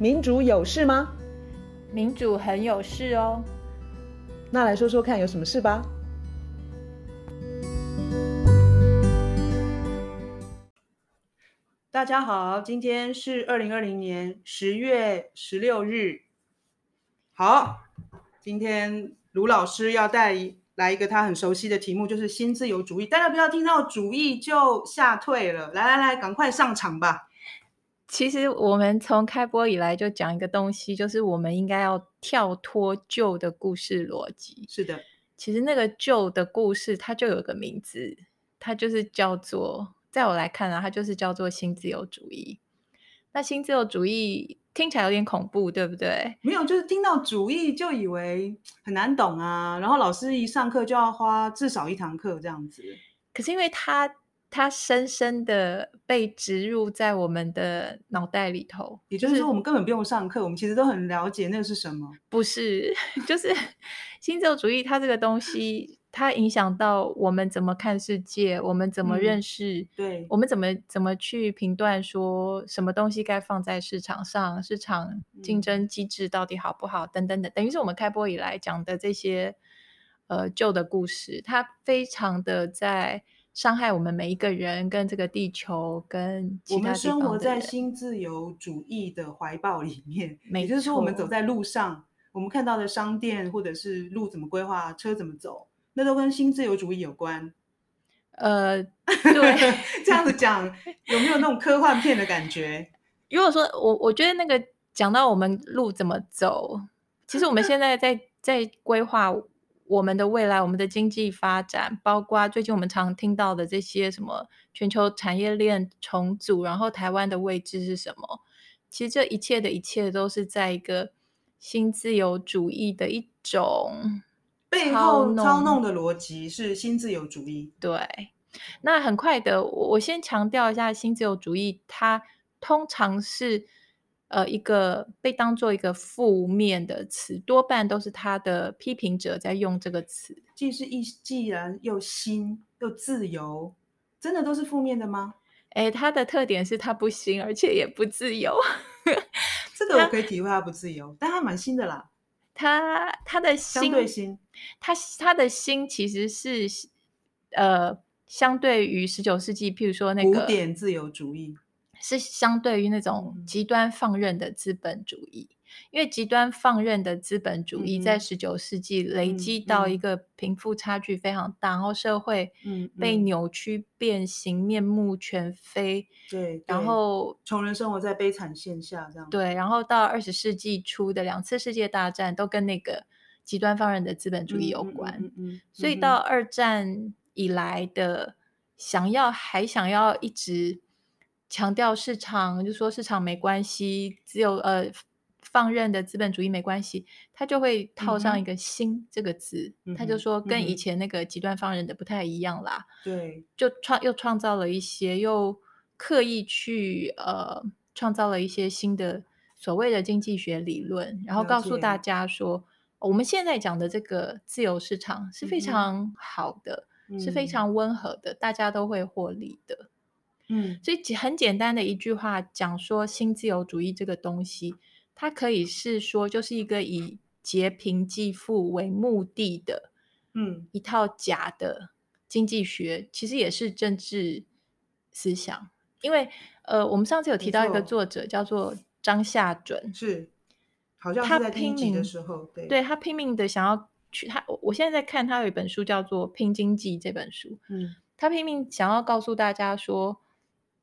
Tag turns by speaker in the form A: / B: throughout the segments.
A: 民主有事吗？
B: 民主很有事哦。
A: 那来说说看，有什么事吧？大家好，今天是二零二零年十月十六日。好，今天卢老师要带来一个他很熟悉的题目，就是新自由主义。大家不要听到主义就吓退了，来来来，赶快上场吧。
B: 其实我们从开播以来就讲一个东西，就是我们应该要跳脱旧的故事逻辑。
A: 是的，
B: 其实那个旧的故事它就有个名字，它就是叫做，在我来看啊，它就是叫做新自由主义。那新自由主义听起来有点恐怖，对不对？
A: 没有，就是听到主义就以为很难懂啊，然后老师一上课就要花至少一堂课这样子。
B: 可是因为它。它深深的被植入在我们的脑袋里头，
A: 也就是说，我们根本不用上课，我们其实都很了解那个是什么。
B: 不是，就是新自由主义，它这个东西，它影响到我们怎么看世界，我们怎么认识，
A: 嗯、对，
B: 我们怎么怎么去评断说什么东西该放在市场上，市场竞争机制到底好不好，等等等，等于是我们开播以来讲的这些呃旧的故事，它非常的在。伤害我们每一个人，跟这个地球，跟。
A: 我们生活在新自由主义的怀抱里面。也就是说，我们走在路上，我们看到的商店，或者是路怎么规划，车怎么走，那都跟新自由主义有关。
B: 呃，对，
A: 这样子讲 有没有那种科幻片的感觉？
B: 如果说我，我觉得那个讲到我们路怎么走，其实我们现在在在规划。我们的未来，我们的经济发展，包括最近我们常听到的这些什么全球产业链重组，然后台湾的位置是什么？其实这一切的一切都是在一个新自由主义的一种
A: 背后操弄的逻辑是新自由主义。
B: 对，那很快的，我先强调一下，新自由主义它通常是。呃，一个被当做一个负面的词，多半都是他的批评者在用这个词。
A: 既是一，既然又新又自由，真的都是负面的吗？
B: 哎，它的特点是它不新，而且也不自由。
A: 这个我可以体会它不自由，但它蛮新的啦。
B: 它它的新
A: 相对新，
B: 它它的新其实是呃，相对于十九世纪，譬如说那个
A: 古典自由主义。
B: 是相对于那种极端放任的资本主义，嗯、因为极端放任的资本主义在十九世纪累积到一个贫富差距非常大，嗯、然后社会被扭曲变形、嗯、面目全非。
A: 对，
B: 然后
A: 穷人生活在悲惨线下，这样。
B: 对，然后到二十世纪初的两次世界大战都跟那个极端放任的资本主义有关。嗯，嗯，所以到二战以来的想要还想要一直。强调市场，就说市场没关系，只有呃放任的资本主义没关系，他就会套上一个“新”这个字，嗯、他就说跟以前那个极端放任的不太一样啦。
A: 对，
B: 就创又创造了一些，又刻意去呃创造了一些新的所谓的经济学理论，然后告诉大家说，我们现在讲的这个自由市场是非常好的，嗯、是非常温和的，大家都会获利的。嗯，所以很简单的一句话讲说，新自由主义这个东西，它可以是说，就是一个以劫贫济富为目的的，嗯，一套假的经济学，其实也是政治思想。因为呃，我们上次有提到一个作者叫做张夏准，
A: 是，好像他在第一集的时候，对，
B: 对他拼命的想要去他，我现在在看他有一本书叫做《拼经济》这本书，嗯，他拼命想要告诉大家说。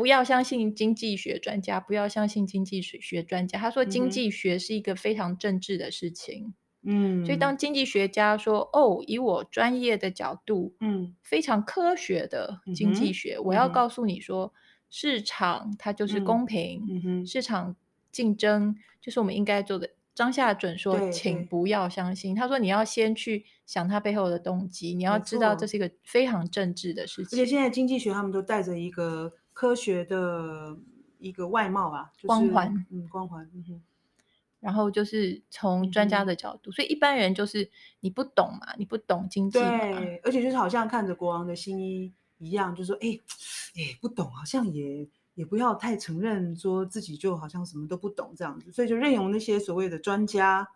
B: 不要相信经济学专家，不要相信经济学学专家。他说，经济学是一个非常政治的事情。嗯，所以当经济学家说：“哦，以我专业的角度，嗯，非常科学的经济学，嗯、我要告诉你说，市场它就是公平，市场竞争就是我们应该做的。”张夏准说：“请不要相信。”他说：“你要先去想他背后的动机，你要知道这是一个非常政治的事情。”
A: 而且现在经济学他们都带着一个。科学的一个外貌啊，就是、
B: 光环，
A: 嗯，光环，嗯哼。
B: 然后就是从专家的角度，嗯、所以一般人就是你不懂嘛，你不懂经济嘛，
A: 对，而且就是好像看着国王的新衣一样，就说，哎，哎，不懂，好像也也不要太承认说自己就好像什么都不懂这样子，所以就任由那些所谓的专家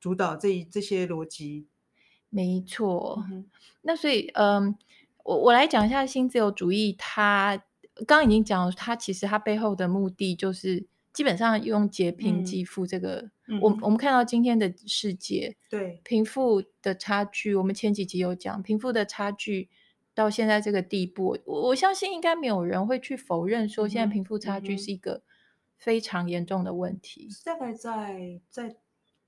A: 主导这一这些逻辑。
B: 没错，嗯、那所以，嗯，我我来讲一下新自由主义，它刚刚已经讲了，它其实它背后的目的就是基本上用劫贫济富这个，嗯、我我们看到今天的世界，
A: 对
B: 贫富的差距，我们前几集有讲贫富的差距。到现在这个地步，我我相信应该没有人会去否认说，现在贫富差距是一个非常严重的
A: 问题。大概在在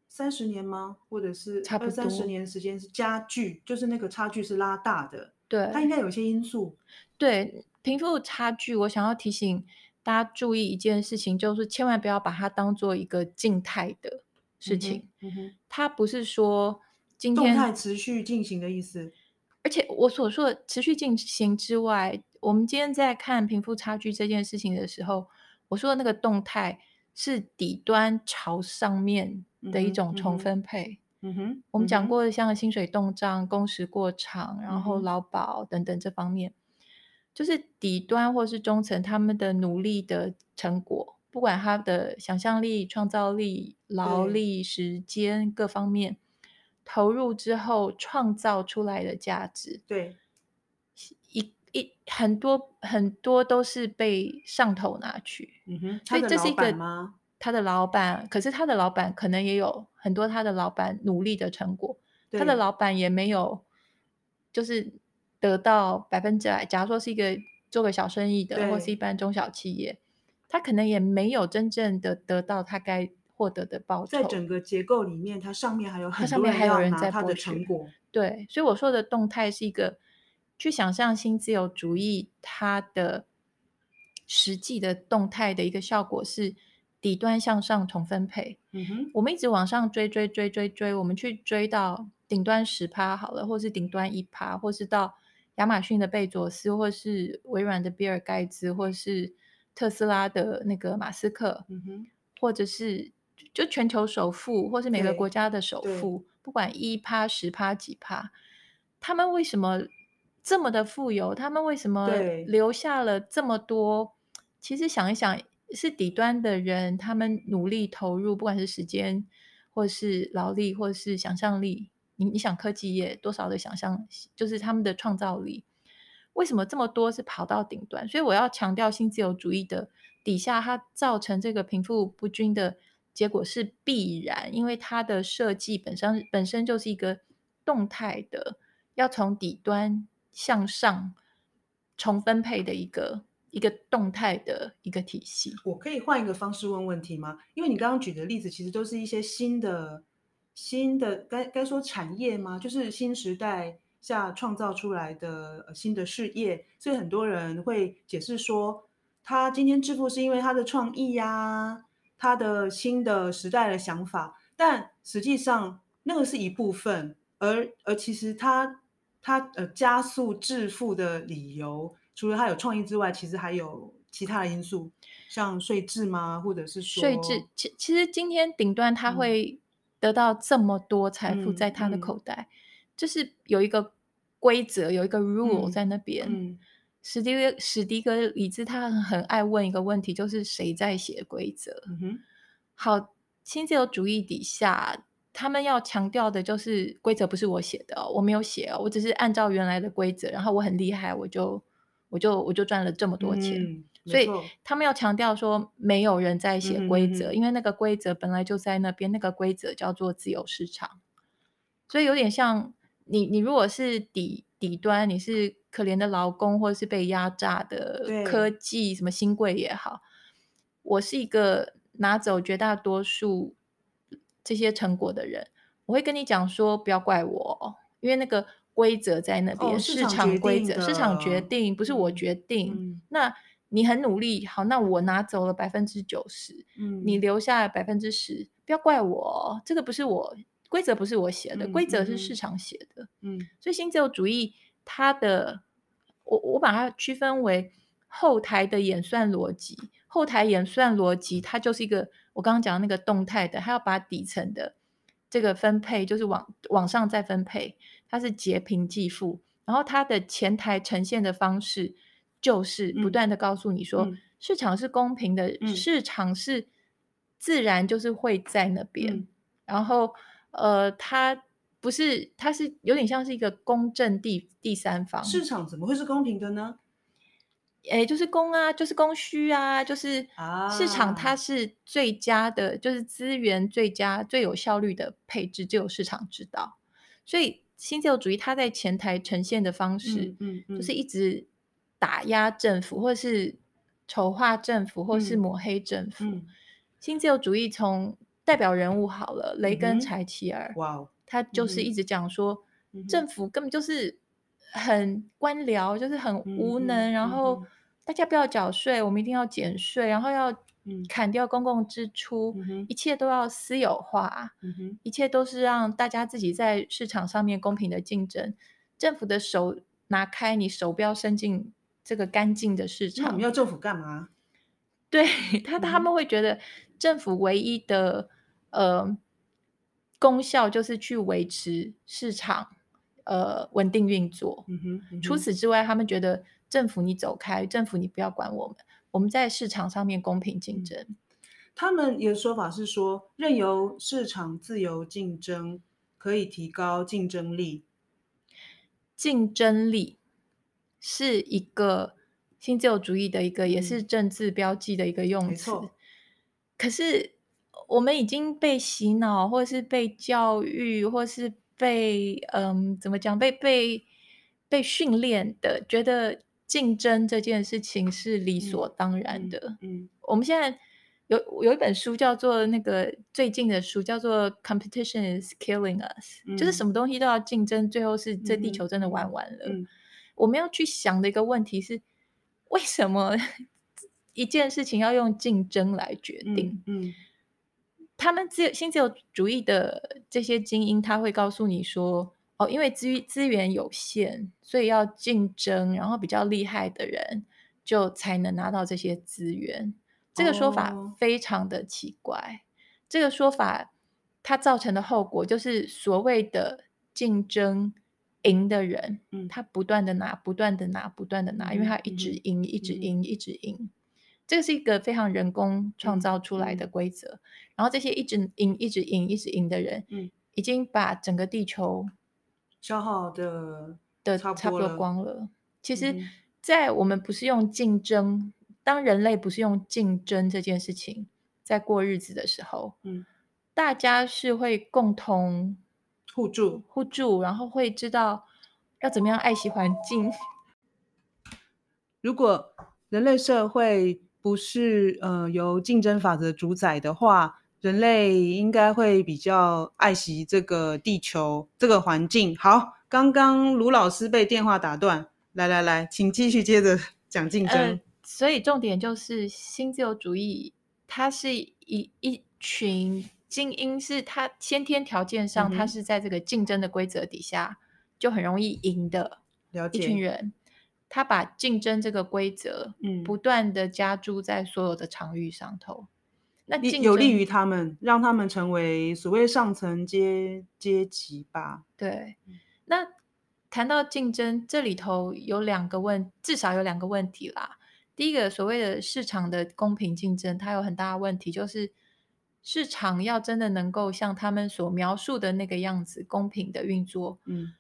A: 三十年吗？或者是
B: 差不多
A: 三十年的时间是加剧，就是那个差距是拉大的。
B: 对，
A: 它应该有些因素。
B: 对，贫富差距，我想要提醒大家注意一件事情，就是千万不要把它当做一个静态的事情。
A: 嗯哼，
B: 它不是说今天
A: 动态持续进行的意思。
B: 而且我所说的持续进行之外，我们今天在看贫富差距这件事情的时候，我说的那个动态是底端朝上面的一种重分配。
A: 嗯哼，嗯哼，
B: 我们讲过的像薪水冻涨、工时过长，然后劳保等等这方面，就是底端或是中层他们的努力的成果，不管他的想象力、创造力、劳力、时间各方面。投入之后创造出来的价值，
A: 对，
B: 一一很多很多都是被上头拿去，
A: 嗯哼，
B: 所以这是一个
A: 他的老板吗？
B: 他的老板，可是他的老板可能也有很多他的老板努力的成果，他的老板也没有就是得到百分之百。假如说是一个做个小生意的，或是一般中小企业，他可能也没有真正的得到他该。获得的报酬，
A: 在整个结构里面，它上面还有很
B: 多人要拿
A: 它的成果。
B: 对，所以我说的动态是一个去想象新自由主义它的实际的动态的一个效果是底端向上重分配。
A: 嗯哼，
B: 我们一直往上追追追追追，我们去追到顶端十趴好了，或是顶端一趴，或是到亚马逊的贝佐斯，或是微软的比尔盖茨，或是特斯拉的那个马斯克，
A: 嗯哼，
B: 或者是。就全球首富，或是每个国家的首富，不管一趴、十趴、几趴，他们为什么这么的富有？他们为什么留下了这么多？其实想一想，是底端的人，他们努力投入，不管是时间，或是劳力，或是想象力。你你想科技业多少的想象，就是他们的创造力，为什么这么多是跑到顶端？所以我要强调，新自由主义的底下，它造成这个贫富不均的。结果是必然，因为它的设计本身本身就是一个动态的，要从底端向上重分配的一个一个动态的一个体系。
A: 我可以换一个方式问问题吗？因为你刚刚举的例子其实都是一些新的新的该该说产业吗？就是新时代下创造出来的新的事业，所以很多人会解释说，他今天致富是因为他的创意呀、啊。他的新的时代的想法，但实际上那个是一部分，而而其实他他呃加速致富的理由，除了他有创意之外，其实还有其他的因素，像税制吗？或者是说
B: 税制？其其实今天顶端他会得到这么多财富在他的口袋，嗯嗯、就是有一个规则，有一个 rule 在那边。史迪格史迪格里兹他很爱问一个问题，就是谁在写规则？
A: 嗯，
B: 好，新自由主义底下，他们要强调的就是规则不是我写的哦，我没有写哦，我只是按照原来的规则，然后我很厉害，我就我就我就赚了这么多钱。
A: 嗯，
B: 所以他们要强调说，没有人在写规则，嗯，因为那个规则本来就在那边，那个规则叫做自由市场。所以有点像你，你如果是底底端，你是。可怜的劳工，或者是被压榨的科技，什么新贵也好，我是一个拿走绝大多数这些成果的人，我会跟你讲说，不要怪我，因为那个规则在那边，哦、市场规则，市场决定，不是我决定。嗯、那你很努力，好，那我拿走了百分之九十，你留下百分之十，不要怪我，这个不是我规则，不是我写的，规则是市场写的。
A: 嗯，
B: 所以新自由主义它的。我我把它区分为后台的演算逻辑，后台演算逻辑它就是一个我刚刚讲的那个动态的，它要把底层的这个分配就是往往上再分配，它是劫贫济富，然后它的前台呈现的方式就是不断的告诉你说，市场是公平的，
A: 嗯、
B: 市场是自然就是会在那边，
A: 嗯、
B: 然后呃，它不是，它是有点像是一个公正第第三方。
A: 市场怎么会是公平的呢？
B: 哎，就是供啊，就是供需啊，就是市场它是最佳的，啊、就是资源最佳、最有效率的配置，只有市场知道。所以新自由主义它在前台呈现的方式，
A: 嗯嗯嗯、
B: 就是一直打压政府，或是丑化政府，或是抹黑政府。
A: 嗯、
B: 新自由主义从代表人物好了，雷根柴契尔，
A: 哇哦，
B: 他就是一直讲说，
A: 嗯、
B: 政府根本就是很官僚，就是很无能，
A: 嗯、
B: 然后。大家不要缴税，我们一定要减税，然后要砍掉公共支出，
A: 嗯、
B: 一切都要私有化，
A: 嗯、
B: 一切都是让大家自己在市场上面公平的竞争。政府的手拿开，你手不要伸进这个干净的市场。
A: 那我们要政府干嘛？
B: 对他，他们会觉得政府唯一的呃功效就是去维持市场呃稳定运作。
A: 嗯嗯、
B: 除此之外，他们觉得。政府，你走开！政府，你不要管我们。我们在市场上面公平竞争。
A: 他们有说法是说，任由市场自由竞争可以提高竞争力。
B: 竞争力是一个新自由主义的一个，
A: 嗯、
B: 也是政治标记的一个用
A: 词。
B: 可是我们已经被洗脑，或是被教育，或是被嗯，怎么讲？被被被训练的，觉得。竞争这件事情是理所当然的。
A: 嗯，嗯，
B: 我们现在有有一本书叫做那个最近的书叫做《Competition is Killing Us》，嗯，就是什么东西都要竞争，最后是这地球真的玩完了。
A: 嗯，
B: 我们要去想的一个问题是，为什么 一件事情要用竞争来决定？
A: 嗯，嗯，
B: 他们自由新自由主义的这些精英，他会告诉你说。哦，因为资资源有限，所以要竞争，然后比较厉害的人就才能拿到这些资源。这个说法非常的奇怪。Oh. 这个说法它造成的后果就是所谓的竞争赢的人，嗯，他不断的拿，不断的拿，不断的拿，因为他一直赢，一直赢，一直赢。这个是一个非常人工创造出来的规则。然后这些一直赢、一直赢、一直赢的人，嗯，已经把整个地球。
A: 消耗的
B: 的差不多光了。其实，在我们不是用竞争，嗯、当人类不是用竞争这件事情在过日子的时候，嗯，大家是会共同
A: 互助
B: 互助，然后会知道要怎么样爱惜环境。
A: 如果人类社会不是呃由竞争法则主宰的话，人类应该会比较爱惜这个地球、这个环境。好，刚刚卢老师被电话打断，来来来，请继续接着 讲竞争。
B: 呃，所以重点就是新自由主义，它是一一群精英，是他先天条件上，他是在这个竞争的规则底下，就很容易赢的。
A: 了解。
B: 一群人，他把竞争这个规则，嗯，不断的加注在所有的场域上头。那
A: 有利于他们，让他们成为所谓上层阶阶级吧。
B: 对，那谈到竞争，这里头有两个问，至少有两个问题啦。第一个，所谓的市场的公平竞争，它有很大的问题，就是市场要真的能够像他们所描述的那个样子公平的运作，嗯，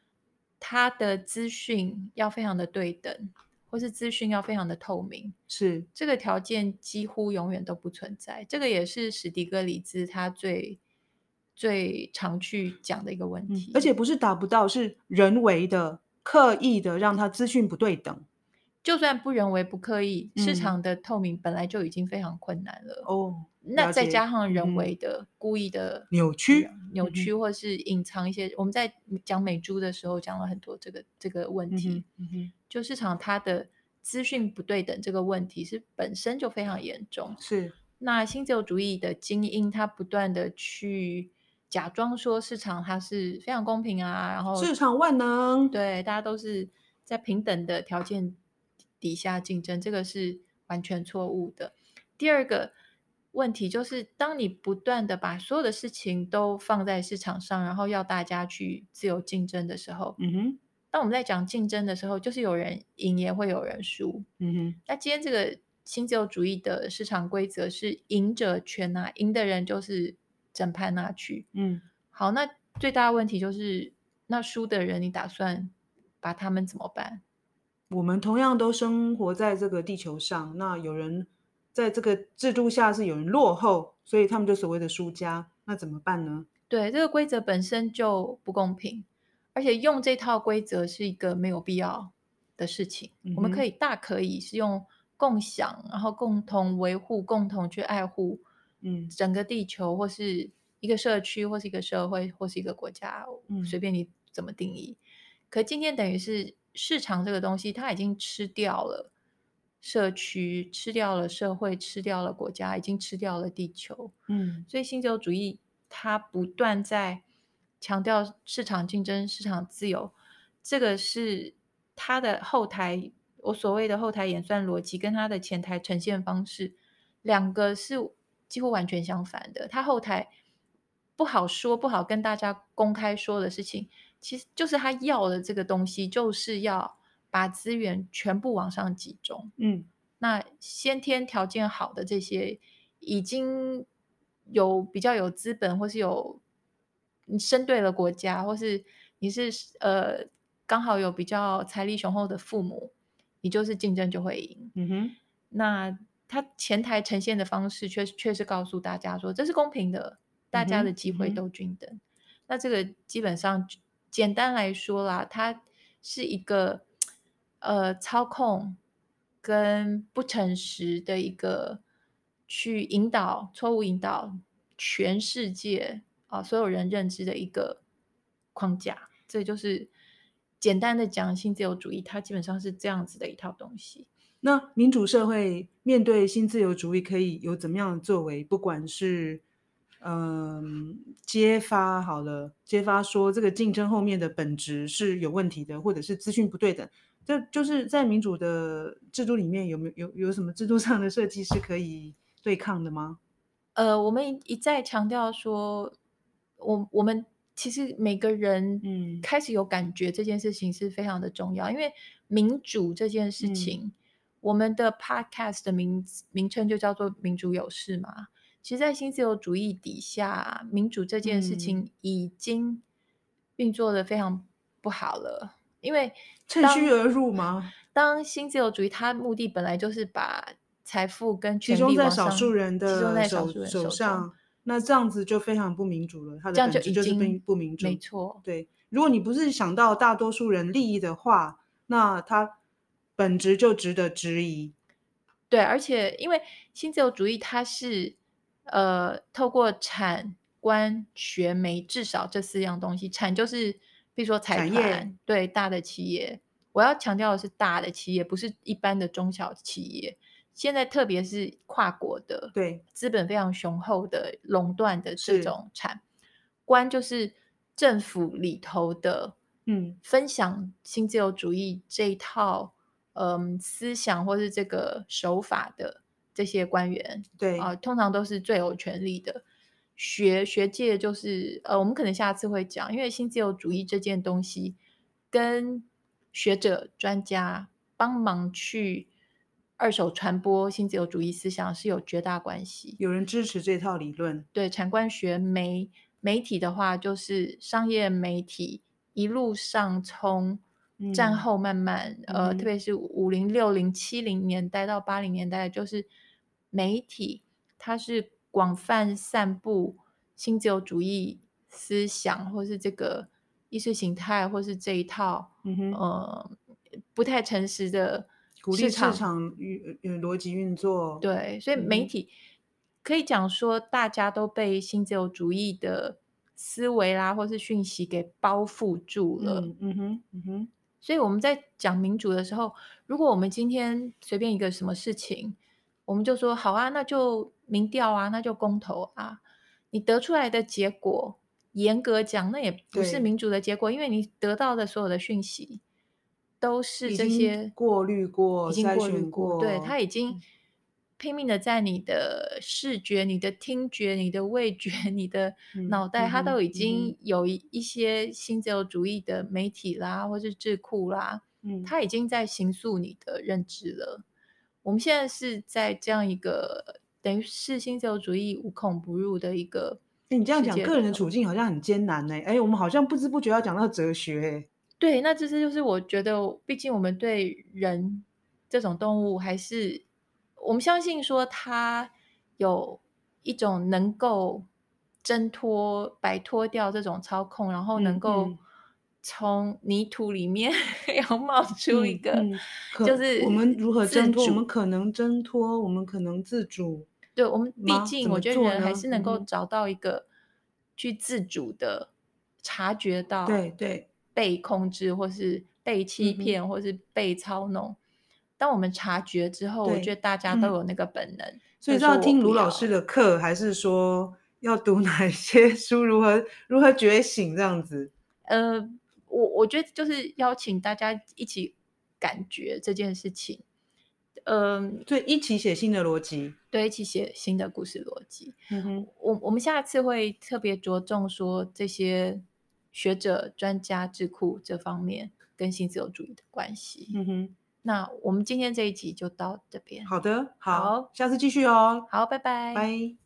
B: 它的资讯要非常的对等。或是资讯要非常的透明，
A: 是
B: 这个条件几乎永远都不存在。这个也是史迪格里兹他最最常去讲的一个问题，
A: 嗯，而且不是达不到，是人为的、刻意的让他资讯不对等。
B: 就算不人为、不刻意，市场的透明本来就已经非常困难了。
A: 哦，
B: 那再加上人为的、嗯、故意的
A: 扭曲、
B: 扭曲，或是隐藏一些，嗯、我们在讲美猪的时候讲了很多这个这个问题。
A: 嗯哼，
B: 就市场它的资讯不对等这个问题是本身就非常严重。
A: 是，那
B: 新自由主义的精英，他不断的去假装说市场它是非常公平啊，然后
A: 市场万能，
B: 对，大家都是在平等的条件底下竞争，这个是完全错误的。第二个问题就是，当你不断的把所有的事情都放在市场上，然后要大家去自由竞争的时候，
A: 嗯哼，
B: 当我们在讲竞争的时候，就是有人赢也会有人输，
A: 嗯哼。
B: 那今天这个新自由主义的市场规则是赢者全拿，赢的人就是整盘拿去。
A: 嗯，
B: 好，那最大的问题就是，那输的人你打算把他们怎么办？
A: 我们同样都生活在这个地球上，那有人在这个制度下是有人落后，所以他们就所谓的输家，那怎么办呢？
B: 对，这个规则本身就不公平，而且用这套规则是一个没有必要的事情。嗯、我们可以大可以是用共享，然后共同维护、共同去爱护，嗯，整个地球或是一个社区，或是一个社会，或是一个国家，嗯、随便你怎么定义。可今天等于是市场这个东西，它已经吃掉了社区，吃掉了社会，吃掉了国家，已经吃掉了地球。
A: 嗯，
B: 所以新自由主义。它不断在强调市场竞争、市场自由，这个是它的后台。我所谓的后台演算逻辑跟它的前台呈现方式，两个是几乎完全相反的。它后台不好说、不好跟大家公开说的事情，其实就是他要的这个东西，就是要把资源全部往上集中。
A: 嗯，
B: 那先天条件好的这些已经。有比较有资本，或是有你生对了国家，或是你是呃刚好有比较财力雄厚的父母，你就是竞争就会赢。
A: 嗯哼，
B: 那他前台呈现的方式却确实告诉大家说，这是公平的，大家的机会都均等。嗯、那这个基本上简单来说啦，它是一个呃操控跟不诚实的一个。去引导错误引导全世界啊，所有人认知的一个框架，这就是简单的讲新自由主义，它基本上是这样子的一套东西。
A: 那民主社会面对新自由主义可以有怎么样的作为？不管是嗯揭发好了，揭发说这个竞争后面的本质是有问题的，或者是资讯不对等，这就是在民主的制度里面有没有有有什么制度上的设计是可以？对抗的吗？
B: 呃，我们一再强调说，我我们其实每个人嗯开始有感觉这件事情是非常的重要，嗯、因为民主这件事情，嗯、我们的 podcast 的名名称就叫做“民主有事”嘛。其实，在新自由主义底下，民主这件事情已经运作的非常不好了，嗯、因为
A: 趁虚而入吗？
B: 当新自由主义它目的本来就是把财富跟权力
A: 集中在少数人的
B: 手
A: 手手上，那这样子就非常不民主了。它的本质就是不不民主。
B: 没错，
A: 对。如果你不是想到大多数人利益的话，那它本质就值得质疑。
B: 对，而且因为新自由主义，它是呃透过产官学媒至少这四样东西，产就是比如说财团，对大的企业。我要强调的是大的企业，不是一般的中小企业。现在特别是跨国的，
A: 对
B: 资本非常雄厚的垄断的这种产官，就是政府里头的，嗯，分享新自由主义这一套，嗯，思想或是这个手法的这些官员，
A: 对
B: 啊，通常都是最有权力的。学学界就是，呃，我们可能下次会讲，因为新自由主义这件东西跟学者专家帮忙去。二手传播新自由主义思想是有绝大关系。
A: 有人支持这套理论。
B: 对，产官学媒媒体的话，就是商业媒体一路上从战后慢慢，嗯、呃，嗯、特别是五零、六零、七零年代到八零年代，就是媒体它是广泛散布新自由主义思想，或是这个意识形态，或是这一套，嗯哼呃，不太诚实的。
A: 鼓励市场运呃逻辑运作，
B: 对，所以媒体可以讲说，大家都被新自由主义的思维啦，或是讯息给包覆住了。
A: 嗯，嗯哼，嗯哼。
B: 所以我们在讲民主的时候，如果我们今天随便一个什么事情，我们就说好啊，那就民调啊，那就公投啊，你得出来的结果，严格讲，那也不是民主的结果，因为你得到的所有的讯息。都是这些
A: 过滤过、
B: 已经过滤
A: 过，
B: 过对，他已经拼命的在你的视觉、你的听觉、你的味觉、你的脑袋，他、嗯、都已经有一些新自由主义的媒体啦，或是智库啦，嗯，他已经在形塑你的认知了。我们现在是在这样一个等于是新自由主义无孔不入的一个。
A: 你这样讲，个人的处境好像很艰难呢。哎，我们好像不知不觉要讲到哲学。
B: 对，那这是就是我觉得，毕竟我们对人这种动物，还是我们相信说，它有一种能够挣脱、摆脱掉这种操控，然后能够从泥土里面 要冒出一个，
A: 嗯嗯、就是
B: 我
A: 们如何挣脱？我们可能挣脱，我们可能自主。
B: 对，我们毕竟我觉得人还是能够找到一个去自主的察觉到，
A: 对对，
B: 被控制或是被欺骗或是被操弄。当我们察觉之后，我觉得大家都有那个本能。
A: 所以是要听卢老师的课，还是说要读哪些 书？如何如何觉醒这样子？
B: 呃，我我觉得就是邀请大家一起感觉这件事情。嗯，
A: 对，一起写新的逻辑，
B: 对，一起写新的故事逻辑。
A: 嗯哼，
B: 我我们下次会特别着重说这些学者、专家、智库这方面跟新自由主义的关系。
A: 嗯哼，
B: 那我们今天这一集就到这边。
A: 好的，好，好，下次继续哦。
B: 好，拜拜，
A: 拜。